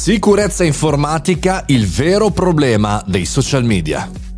Sicurezza informatica, il vero problema dei social media.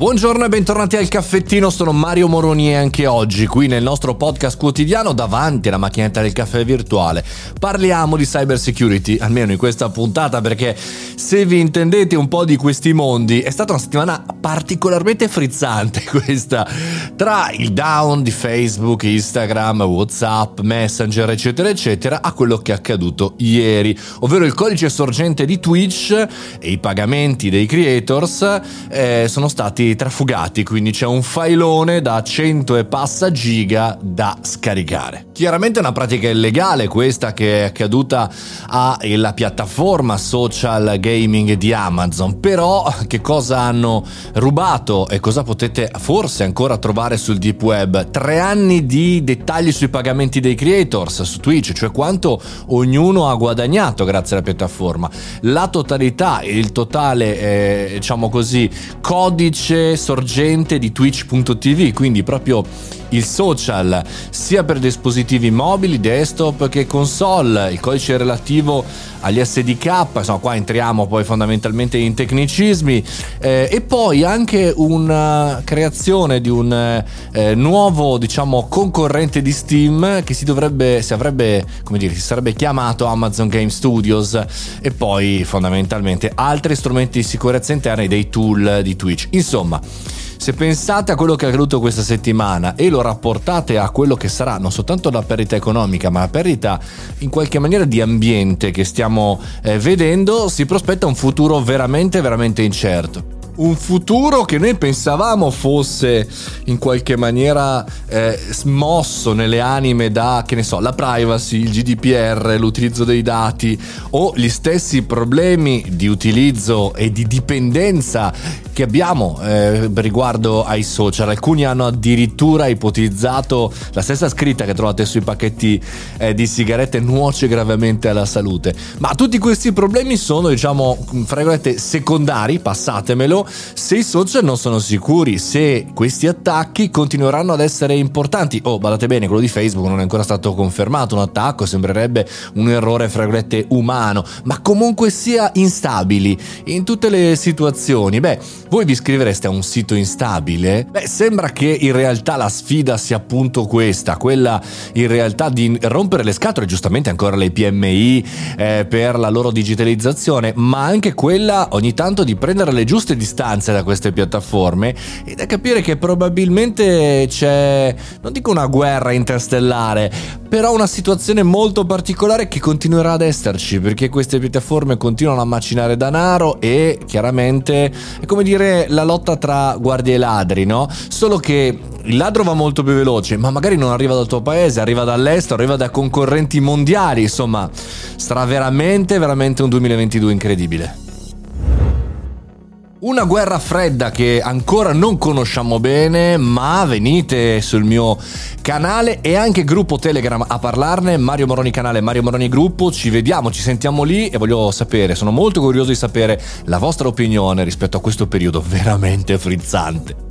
Buongiorno e bentornati al caffettino, sono Mario Moroni e anche oggi qui nel nostro podcast quotidiano davanti alla macchinetta del caffè virtuale. Parliamo di cyber security, almeno in questa puntata perché se vi intendete un po' di questi mondi è stata una settimana particolarmente frizzante questa tra il down di Facebook, Instagram, Whatsapp, Messenger eccetera eccetera a quello che è accaduto ieri, ovvero il codice sorgente di Twitch e i pagamenti dei creators eh, sono stati trafugati, quindi c'è un filone da 100 e passa giga da scaricare. Chiaramente è una pratica illegale questa che è accaduta alla piattaforma social gaming di Amazon, però che cosa hanno rubato e cosa potete forse ancora trovare sul deep web? Tre anni di dettagli sui pagamenti dei creators su Twitch, cioè quanto ognuno ha guadagnato grazie alla piattaforma, la totalità, il totale, eh, diciamo così, codice sorgente di twitch.tv, quindi proprio il social sia per dispositivi mobili, desktop che console, il codice relativo agli SDK, insomma qua entriamo poi fondamentalmente in tecnicismi. Eh, e poi anche una creazione di un eh, nuovo diciamo concorrente di Steam che si dovrebbe, si avrebbe come dire, si sarebbe chiamato Amazon Game Studios. E poi fondamentalmente altri strumenti di sicurezza interni dei tool di Twitch. Insomma, se pensate a quello che è accaduto questa settimana e lo rapportate a quello che sarà non soltanto la perdita economica, ma la perdita in qualche maniera di ambiente che stiamo eh, vedendo, si prospetta un futuro veramente, veramente incerto. Un futuro che noi pensavamo fosse in qualche maniera eh, smosso nelle anime da, che ne so, la privacy, il GDPR, l'utilizzo dei dati o gli stessi problemi di utilizzo e di dipendenza che abbiamo eh, riguardo ai social. Alcuni hanno addirittura ipotizzato la stessa scritta che trovate sui pacchetti eh, di sigarette nuoce gravemente alla salute. Ma tutti questi problemi sono, diciamo, fra virgolette, secondari, passatemelo, se i social non sono sicuri, se questi attacchi continueranno ad essere importanti. Oh, badate bene, quello di Facebook non è ancora stato confermato un attacco, sembrerebbe un errore, fra virgolette, umano, ma comunque sia instabili in tutte le situazioni. Beh, voi vi iscrivereste a un sito instabile? Beh, sembra che in realtà la sfida sia appunto questa, quella in realtà di rompere le scatole, giustamente ancora le PMI eh, per la loro digitalizzazione, ma anche quella ogni tanto di prendere le giuste distanze da queste piattaforme e da capire che probabilmente c'è, non dico una guerra interstellare, però una situazione molto particolare che continuerà ad esserci perché queste piattaforme continuano a macinare denaro e chiaramente è come dire la lotta tra guardie e ladri, no? Solo che il ladro va molto più veloce, ma magari non arriva dal tuo paese, arriva dall'estero, arriva da concorrenti mondiali, insomma, sarà veramente, veramente un 2022 incredibile. Una guerra fredda che ancora non conosciamo bene, ma venite sul mio canale e anche gruppo Telegram a parlarne, Mario Moroni canale, Mario Moroni gruppo, ci vediamo, ci sentiamo lì e voglio sapere, sono molto curioso di sapere la vostra opinione rispetto a questo periodo veramente frizzante.